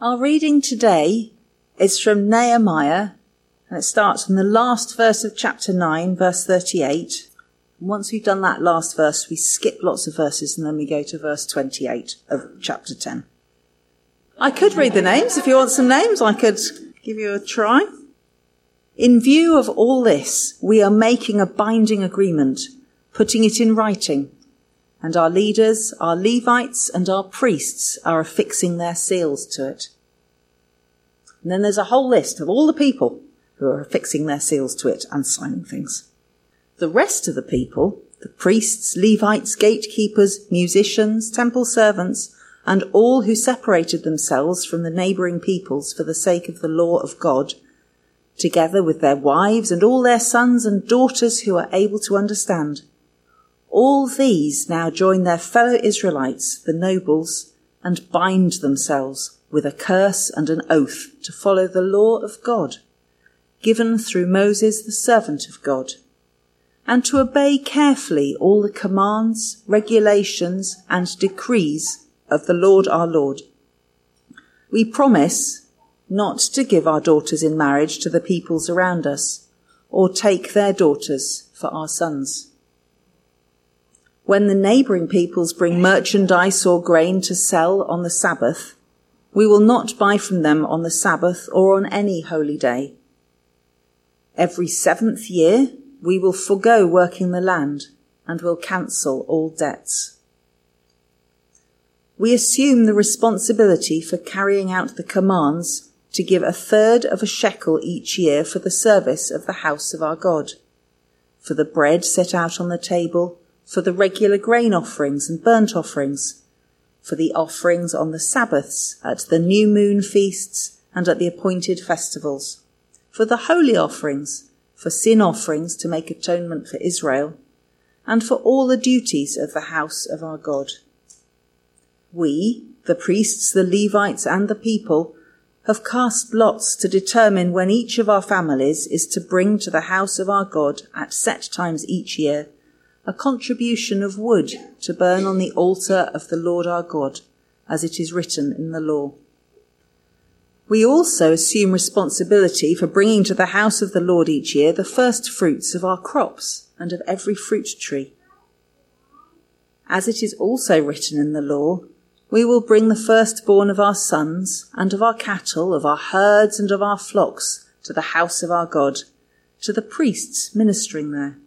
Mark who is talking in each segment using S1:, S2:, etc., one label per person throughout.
S1: Our reading today is from Nehemiah, and it starts from the last verse of chapter 9, verse 38. once we've done that last verse, we skip lots of verses and then we go to verse 28 of chapter 10. I could read the names. If you want some names, I could give you a try. In view of all this, we are making a binding agreement, putting it in writing, and our leaders, our Levites, and our priests are affixing their seals to it. And then there's a whole list of all the people who are affixing their seals to it and signing things. The rest of the people, the priests, Levites, gatekeepers, musicians, temple servants, and all who separated themselves from the neighbouring peoples for the sake of the law of God, together with their wives and all their sons and daughters who are able to understand, all these now join their fellow Israelites, the nobles, and bind themselves with a curse and an oath to follow the law of God, given through Moses, the servant of God, and to obey carefully all the commands, regulations, and decrees of the Lord our Lord. We promise not to give our daughters in marriage to the peoples around us, or take their daughters for our sons when the neighbouring peoples bring merchandise or grain to sell on the Sabbath, we will not buy from them on the Sabbath or on any holy day. Every seventh year, we will forego working the land and will cancel all debts. We assume the responsibility for carrying out the commands to give a third of a shekel each year for the service of the house of our God, for the bread set out on the table, for the regular grain offerings and burnt offerings, for the offerings on the Sabbaths, at the new moon feasts, and at the appointed festivals, for the holy offerings, for sin offerings to make atonement for Israel, and for all the duties of the house of our God. We, the priests, the Levites, and the people, have cast lots to determine when each of our families is to bring to the house of our God at set times each year a contribution of wood to burn on the altar of the Lord our God, as it is written in the law. We also assume responsibility for bringing to the house of the Lord each year the first fruits of our crops and of every fruit tree. As it is also written in the law, we will bring the firstborn of our sons and of our cattle, of our herds and of our flocks to the house of our God, to the priests ministering there.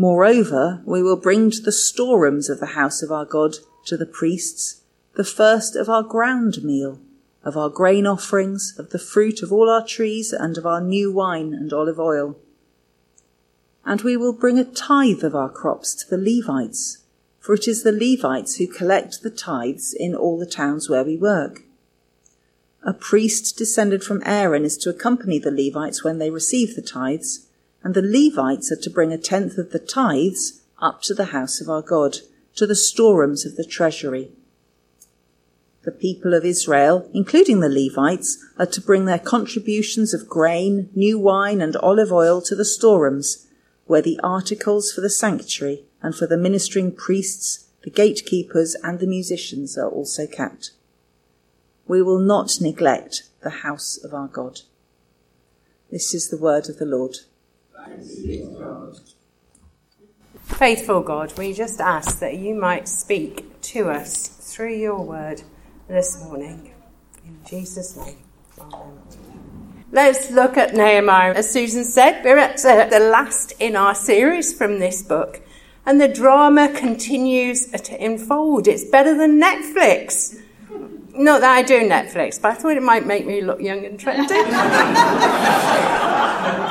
S1: Moreover, we will bring to the storerooms of the house of our God, to the priests, the first of our ground meal, of our grain offerings, of the fruit of all our trees, and of our new wine and olive oil. And we will bring a tithe of our crops to the Levites, for it is the Levites who collect the tithes in all the towns where we work. A priest descended from Aaron is to accompany the Levites when they receive the tithes, and the Levites are to bring a tenth of the tithes up to the house of our God, to the storerooms of the treasury. The people of Israel, including the Levites, are to bring their contributions of grain, new wine, and olive oil to the storerooms, where the articles for the sanctuary and for the ministering priests, the gatekeepers, and the musicians are also kept. We will not neglect the house of our God. This is the word of the Lord.
S2: Faithful God, we just ask that you might speak to us through your word this morning. In Jesus' name. Amen. Let's look at Nehemiah. As Susan said, we're at the last in our series from this book, and the drama continues to unfold. It's better than Netflix. Not that I do Netflix, but I thought it might make me look young and trendy.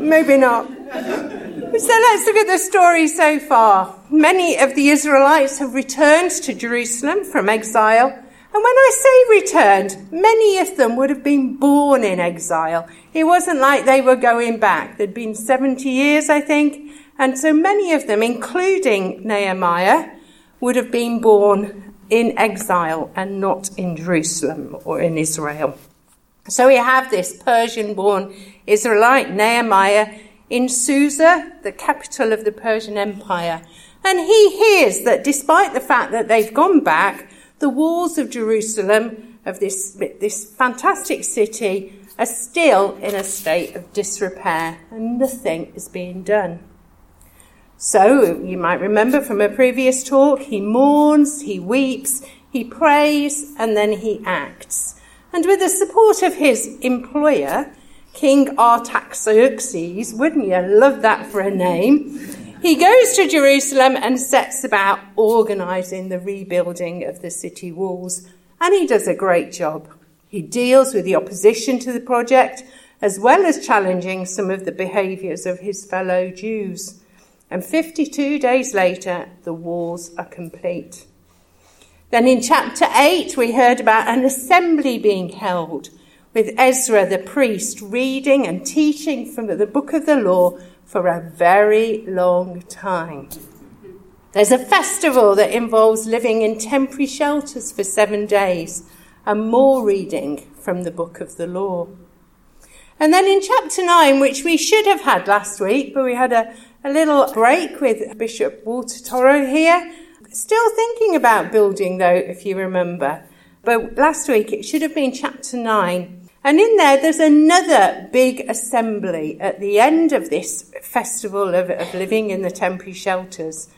S2: maybe not. So let's look at the story so far. Many of the Israelites have returned to Jerusalem from exile. And when I say returned, many of them would have been born in exile. It wasn't like they were going back. There'd been 70 years, I think. And so many of them, including Nehemiah, would have been born in exile and not in Jerusalem or in Israel. So we have this Persian born Israelite, Nehemiah, in Susa, the capital of the Persian Empire. And he hears that despite the fact that they've gone back, the walls of Jerusalem, of this, this fantastic city, are still in a state of disrepair and nothing is being done. So, you might remember from a previous talk, he mourns, he weeps, he prays, and then he acts. And with the support of his employer, King Artaxerxes, wouldn't you love that for a name? He goes to Jerusalem and sets about organising the rebuilding of the city walls, and he does a great job. He deals with the opposition to the project, as well as challenging some of the behaviours of his fellow Jews. And 52 days later, the walls are complete. Then in chapter 8, we heard about an assembly being held with Ezra the priest reading and teaching from the book of the law for a very long time. There's a festival that involves living in temporary shelters for seven days and more reading from the book of the law. And then in chapter 9, which we should have had last week, but we had a, a little break with Bishop Walter Toro here. Still thinking about building, though, if you remember. But last week it should have been chapter 9. And in there, there's another big assembly at the end of this festival of, of living in the temporary shelters.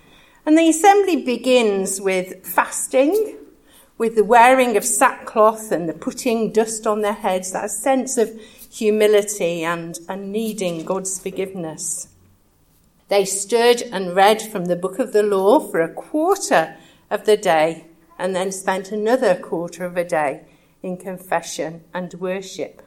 S2: And the assembly begins with fasting, with the wearing of sackcloth and the putting dust on their heads, that sense of humility and, and needing God's forgiveness. They stood and read from the book of the law for a quarter of the day and then spent another quarter of a day in confession and worship.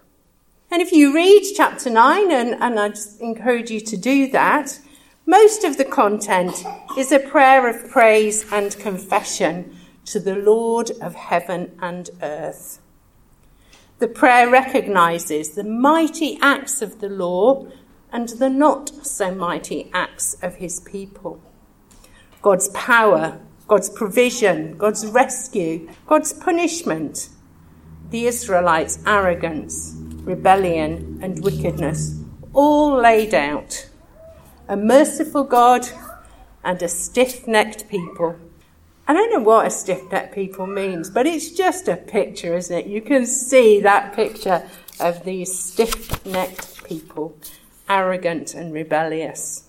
S2: And if you read chapter 9, and, and I encourage you to do that, most of the content is a prayer of praise and confession to the Lord of heaven and earth. The prayer recognizes the mighty acts of the law and the not so mighty acts of his people. God's power, God's provision, God's rescue, God's punishment, the Israelites' arrogance, rebellion, and wickedness, all laid out. A merciful God and a stiff necked people. I don't know what a stiff necked people means, but it's just a picture, isn't it? You can see that picture of these stiff necked people arrogant and rebellious.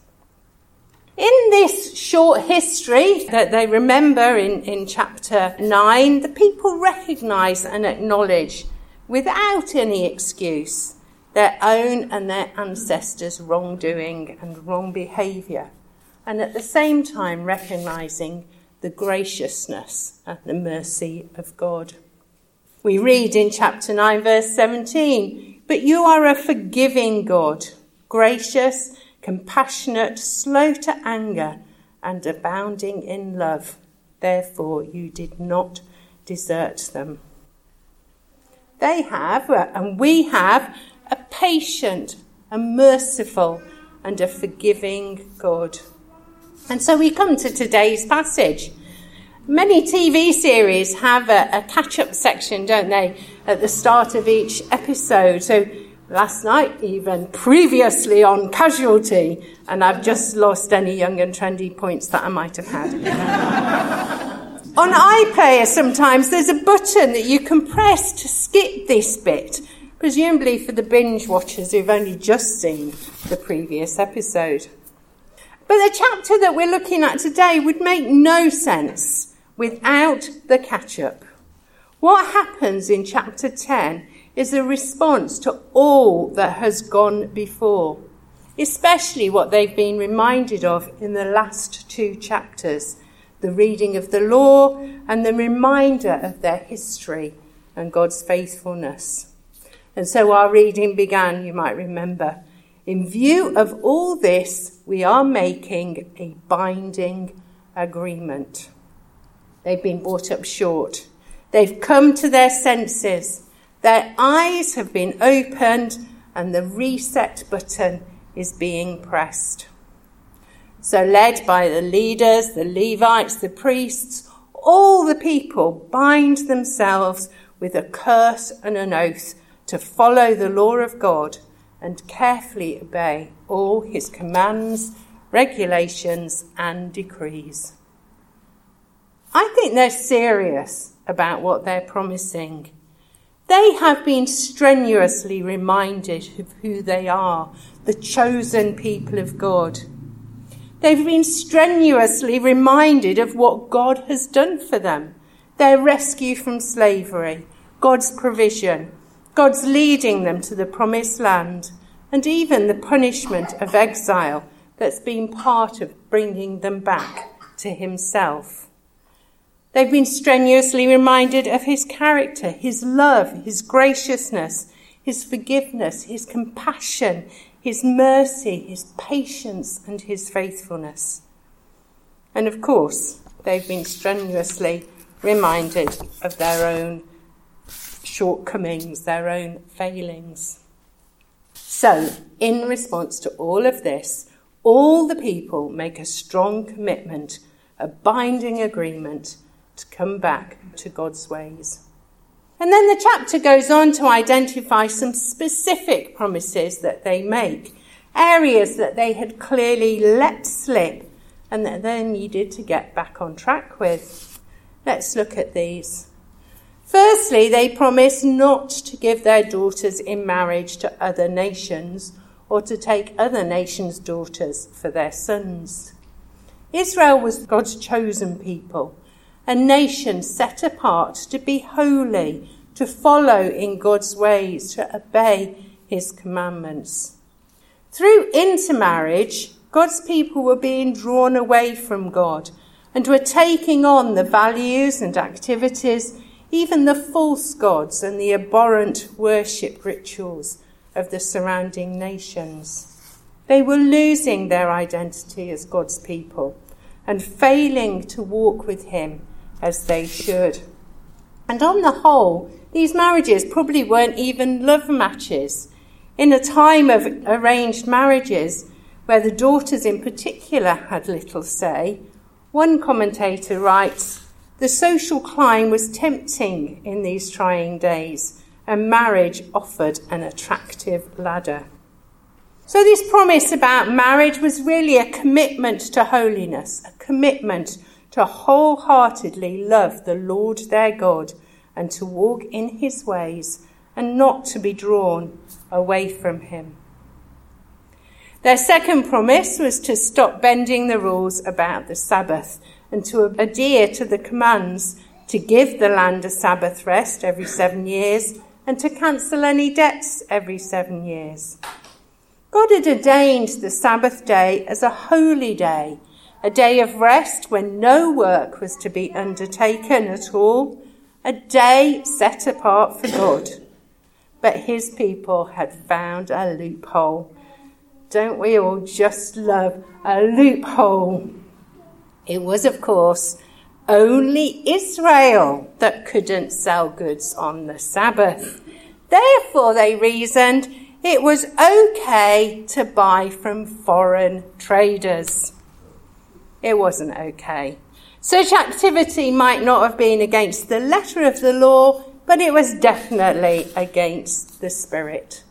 S2: In this short history that they remember in, in chapter 9, the people recognize and acknowledge, without any excuse, their own and their ancestors' wrongdoing and wrong behaviour, and at the same time recognizing the graciousness and the mercy of God. We read in chapter 9, verse 17, But you are a forgiving God gracious, compassionate, slow to anger, and abounding in love. Therefore, you did not desert them. They have, and we have, a patient, a merciful, and a forgiving God. And so we come to today's passage. Many TV series have a, a catch up section, don't they, at the start of each episode. So last night, even previously on Casualty, and I've just lost any young and trendy points that I might have had. on iPlayer, sometimes there's a button that you can press to skip this bit, presumably for the binge watchers who've only just seen the previous episode. But the chapter that we're looking at today would make no sense without the catch up. What happens in chapter 10 is a response to all that has gone before, especially what they've been reminded of in the last two chapters the reading of the law and the reminder of their history and God's faithfulness. And so our reading began, you might remember. In view of all this, we are making a binding agreement. They've been brought up short. They've come to their senses their eyes have been opened and the reset button is being pressed. So, led by the leaders, the Levites, the priests, all the people bind themselves with a curse and an oath to follow the law of God and carefully obey all his commands, regulations, and decrees. I think they're serious about what they're promising. They have been strenuously reminded of who they are, the chosen people of God. They've been strenuously reminded of what God has done for them their rescue from slavery, God's provision, God's leading them to the promised land, and even the punishment of exile that's been part of bringing them back to Himself. They've been strenuously reminded of His character, His love, His graciousness, His forgiveness, His compassion, his mercy, his patience, and his faithfulness. And of course, they've been strenuously reminded of their own shortcomings, their own failings. So, in response to all of this, all the people make a strong commitment, a binding agreement to come back to God's ways. And then the chapter goes on to identify some specific promises that they make, areas that they had clearly let slip and that they needed to get back on track with. Let's look at these. Firstly, they promise not to give their daughters in marriage to other nations or to take other nations' daughters for their sons. Israel was God's chosen people a nation set apart to be holy, to follow in God's ways, to obey his commandments. Through intermarriage, God's people were being drawn away from God and were taking on the values and activities, even the false gods and the abhorrent worship rituals of the surrounding nations. They were losing their identity as God's people and failing to walk with Him as they should. And on the whole, these marriages probably weren't even love matches. In a time of arranged marriages, where the daughters in particular had little say, one commentator writes, the social climb was tempting in these trying days, and marriage offered an attractive ladder. So, this promise about marriage was really a commitment to holiness, a commitment to wholeheartedly love the Lord their God and to walk in his ways and not to be drawn away from him. Their second promise was to stop bending the rules about the Sabbath and to adhere to the commands to give the land a Sabbath rest every seven years and to cancel any debts every seven years. God had ordained the Sabbath day as a holy day a day of rest when no work was to be undertaken at all, a day set apart for God. But his people had found a loophole. Don't we all just love a loophole? It was, of course, only Israel that couldn't sell goods on the Sabbath. Therefore, they reasoned it was okay to buy from foreign traders it wasn't okay. Such activity might not have been against the letter of the law, but it was definitely against the spirit.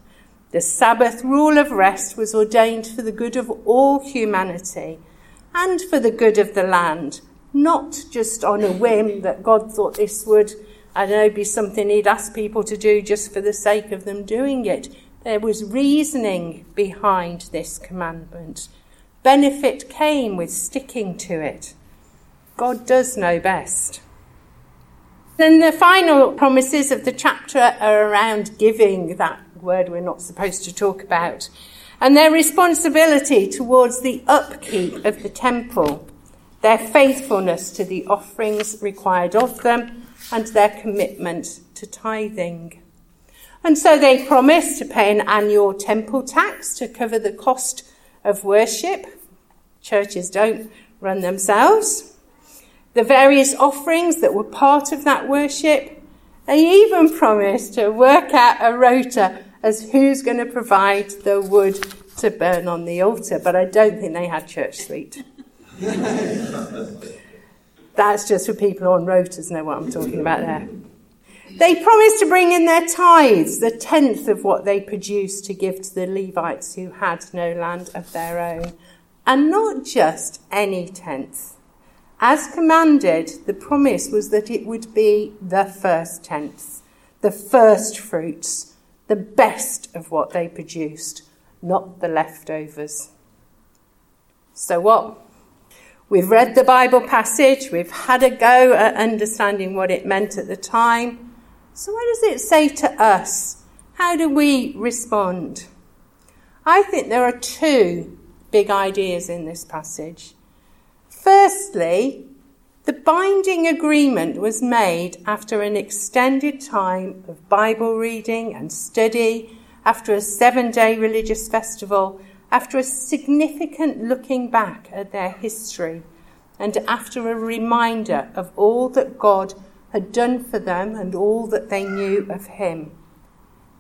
S2: The Sabbath rule of rest was ordained for the good of all humanity and for the good of the land, not just on a whim that God thought this would, I don't know, be something He'd ask people to do just for the sake of them doing it. There was reasoning behind this commandment. Benefit came with sticking to it. God does know best. Then the final promises of the chapter are around giving, that word we're not supposed to talk about, and their responsibility towards the upkeep of the temple, their faithfulness to the offerings required of them, and their commitment to tithing. And so they promise to pay an annual temple tax to cover the cost of worship. Churches don't run themselves. The various offerings that were part of that worship. They even promised to work out a rota as who's going to provide the wood to burn on the altar, but I don't think they had ChurchSuite. That's just for people on rotas know what I'm talking about there. They promised to bring in their tithes, the tenth of what they produced, to give to the Levites who had no land of their own. And not just any tenth, As commanded, the promise was that it would be the first tenth, the first fruits, the best of what they produced, not the leftovers. So what? We've read the Bible passage, we've had a go at understanding what it meant at the time. So, what does it say to us? How do we respond? I think there are two big ideas in this passage. Firstly, the binding agreement was made after an extended time of Bible reading and study, after a seven day religious festival, after a significant looking back at their history, and after a reminder of all that God had done for them and all that they knew of Him.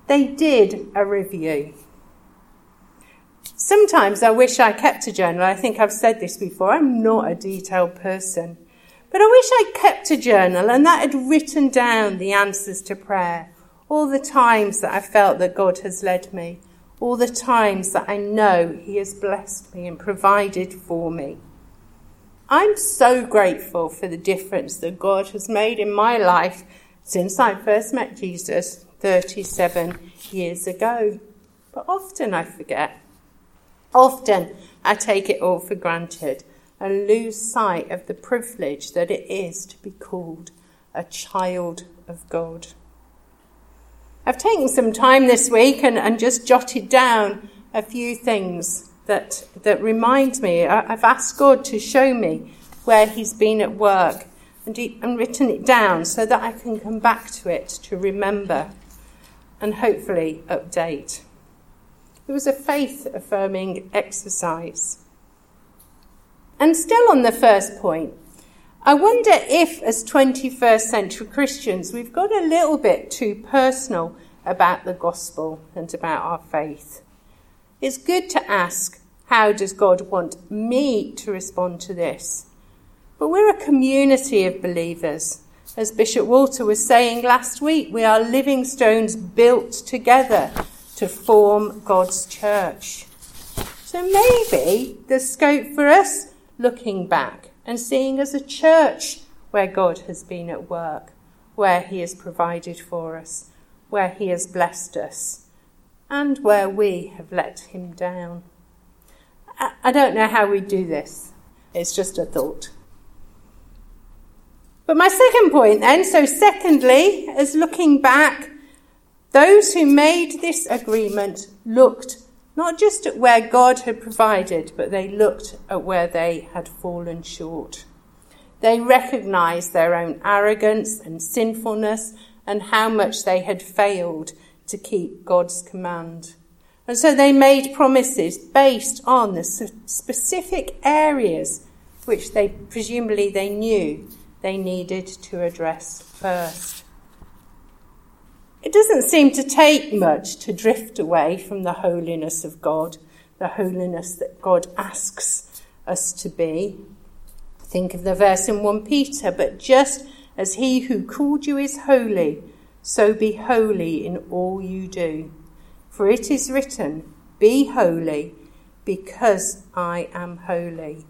S2: They did a review. Sometimes I wish I kept a journal. I think I've said this before. I'm not a detailed person. But I wish I'd kept a journal and that had written down the answers to prayer, all the times that I felt that God has led me, all the times that I know He has blessed me and provided for me. I'm so grateful for the difference that God has made in my life since I first met Jesus 37 years ago. But often I forget. Often I take it all for granted and lose sight of the privilege that it is to be called a child of God. I've taken some time this week and, and just jotted down a few things that, that remind me. I, have asked God to show me where He's been at work and, he, and written it down so that I can come back to it to remember and hopefully update. It was a faith affirming exercise. And still on the first point, I wonder if, as 21st century Christians, we've got a little bit too personal about the gospel and about our faith. It's good to ask, how does God want me to respond to this? But we're a community of believers. As Bishop Walter was saying last week, we are living stones built together to form God's church. So maybe there's scope for us looking back and seeing as a church where God has been at work, where He has provided for us, where He has blessed us, and where we have let Him down. I don't know how we do this, it's just a thought. But my second point then, so secondly, as looking back, those who made this agreement looked not just at where God had provided, but they looked at where they had fallen short. They recognized their own arrogance and sinfulness and how much they had failed to keep God's command. And so they made promises based on the specific areas which they presumably they knew they needed to address first. It doesn't seem to take much to drift away from the holiness of God, the holiness that God asks us to be. Think of the verse in 1 Peter, but just as he who called you is holy, so be holy in all you do. For it is written, Be holy, because I am holy.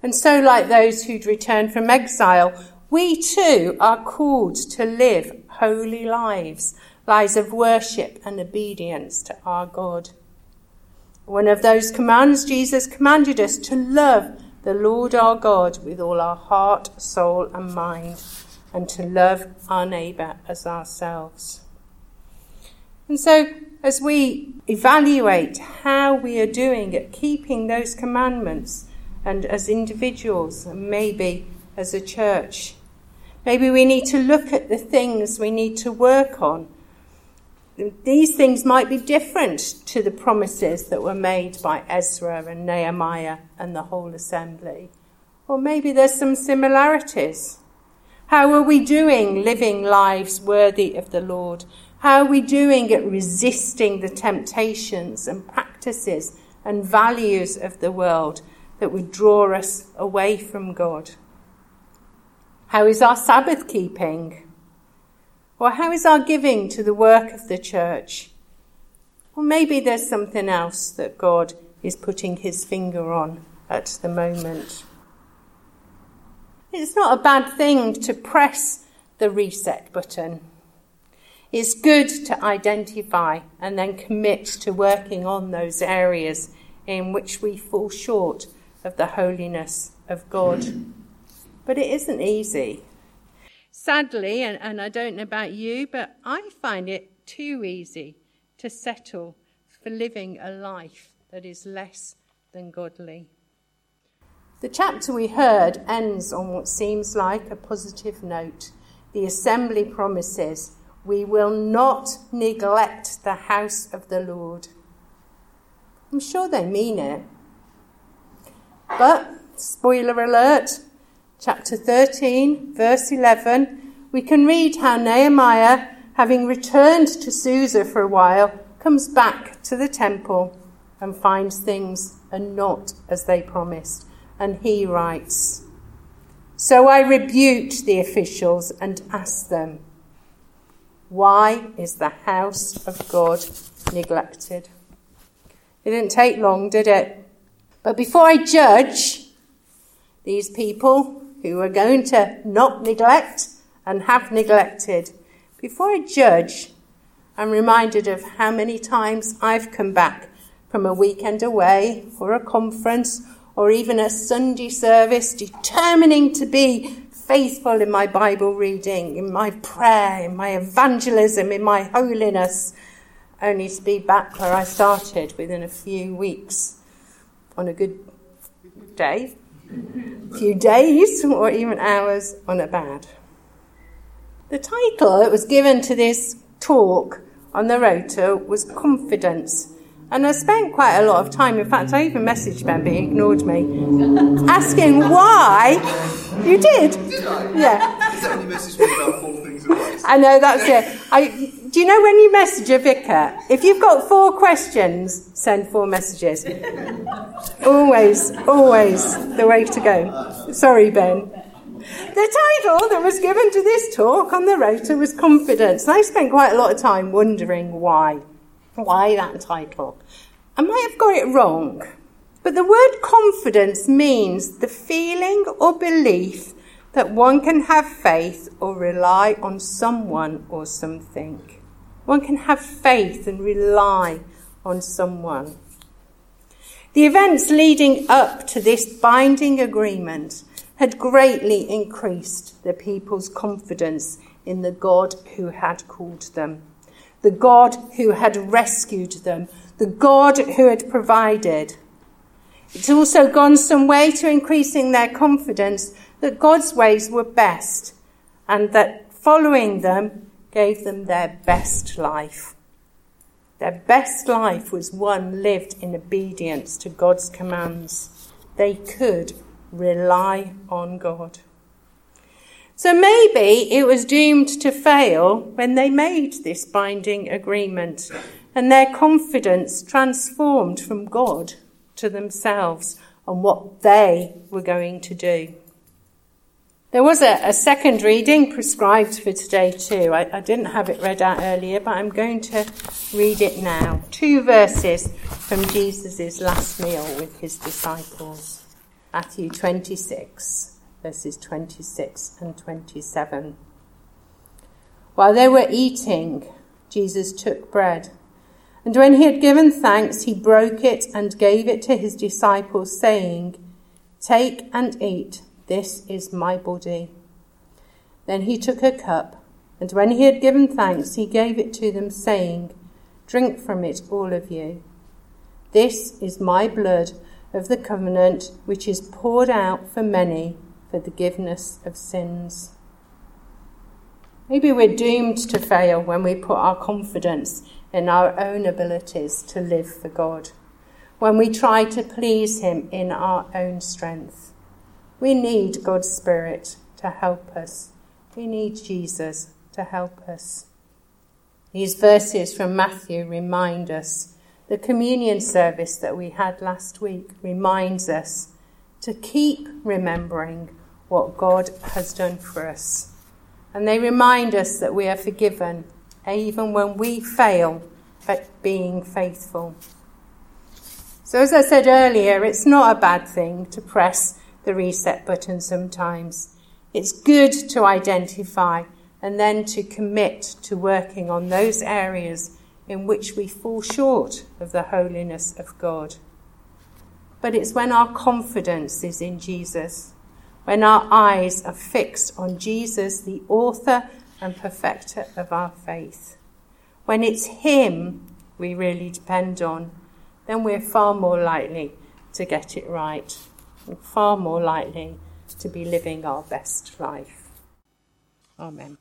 S2: And so, like those who'd returned from exile, we too are called to live holy lives, lives of worship and obedience to our God. One of those commands, Jesus commanded us to love the Lord our God with all our heart, soul, and mind, and to love our neighbour as ourselves. And so, as we evaluate how we are doing at keeping those commandments, and as individuals, and maybe as a church, Maybe we need to look at the things we need to work on. These things might be different to the promises that were made by Ezra and Nehemiah and the whole assembly. Or maybe there's some similarities. How are we doing living lives worthy of the Lord? How are we doing at resisting the temptations and practices and values of the world that would draw us away from God? How is our Sabbath keeping? Or how is our giving to the work of the church? Or maybe there's something else that God is putting his finger on at the moment. It's not a bad thing to press the reset button. It's good to identify and then commit to working on those areas in which we fall short of the holiness of God. But it isn't easy. Sadly, and, and I don't know about you, but I find it too easy to settle for living a life that is less than godly. The chapter we heard ends on what seems like a positive note. The assembly promises, We will not neglect the house of the Lord. I'm sure they mean it. But, spoiler alert, chapter 13, verse 11, we can read how Nehemiah, having returned to Susa for a while, comes back to the temple and finds things are not as they promised. And he writes, So I rebuked the officials and asked them, Why is the house of God neglected? It didn't take long, did it? But before I judge these people who are going to not neglect and have neglected, before I judge, I'm reminded of how many times I've come back from a weekend away or a conference or even a Sunday service, determining to be faithful in my Bible reading, in my prayer, in my evangelism, in my holiness, only to be back where I started within a few weeks on a good day, a few days, or even hours on a bad. The title that was given to this talk on the rota was Confidence. And I spent quite a lot of time, in fact, I even messaged Ben, but he ignored me, asking why. You did?
S3: Did I?
S2: Yeah.
S3: Is only messaged me about four things?
S2: I know, that's it. I, do you know when you message a vicar, if you've got four questions, send four messages. always, always the way to go. Sorry, Ben. The title that was given to this talk on the rota was Confidence. And I spent quite a lot of time wondering why. Why that title? I might have got it wrong, but the word confidence means the feeling or belief that one can have faith or rely on someone or something. One can have faith and rely on someone. The events leading up to this binding agreement had greatly increased the people's confidence in the God who had called them, the God who had rescued them, the God who had provided. It's also gone some way to increasing their confidence that God's ways were best and that following them gave them their best life. Their best life was one lived in obedience to God's commands. They could rely on God. So maybe it was doomed to fail when they made this binding agreement and their confidence transformed from God to themselves and what they were going to do. There was a, a second reading prescribed for today too. I, I didn't have it read out earlier, but I'm going to read it now. Two verses from Jesus' last meal with his disciples. Matthew 26, verses 26 and 27. While they were eating, Jesus took bread, and when he had given thanks, he broke it and gave it to his disciples, saying, Take and eat, this is my body. Then he took a cup, and when he had given thanks, he gave it to them, saying, Drink from it, all of you. This is my blood of the covenant which is poured out for many forgiveness of sins. Maybe we're doomed to fail when we put our confidence in our own abilities to live for God, when we try to please Him in our own strength. We need God's Spirit to help us. We need Jesus to help us. These verses from Matthew remind us the communion service that we had last week reminds us to keep remembering what God has done for us. And they remind us that we are forgiven even when we fail at being faithful. So, as I said earlier, it's not a bad thing to press the reset button sometimes. It's good to identify and then to commit to working on those areas in which we fall short of the holiness of God. But it's when our confidence is in Jesus, when our eyes are fixed on Jesus, the author and perfecter of our faith, when it's Him we really depend on, then we're far more likely to get it right and far more likely to be living our best life. Amen.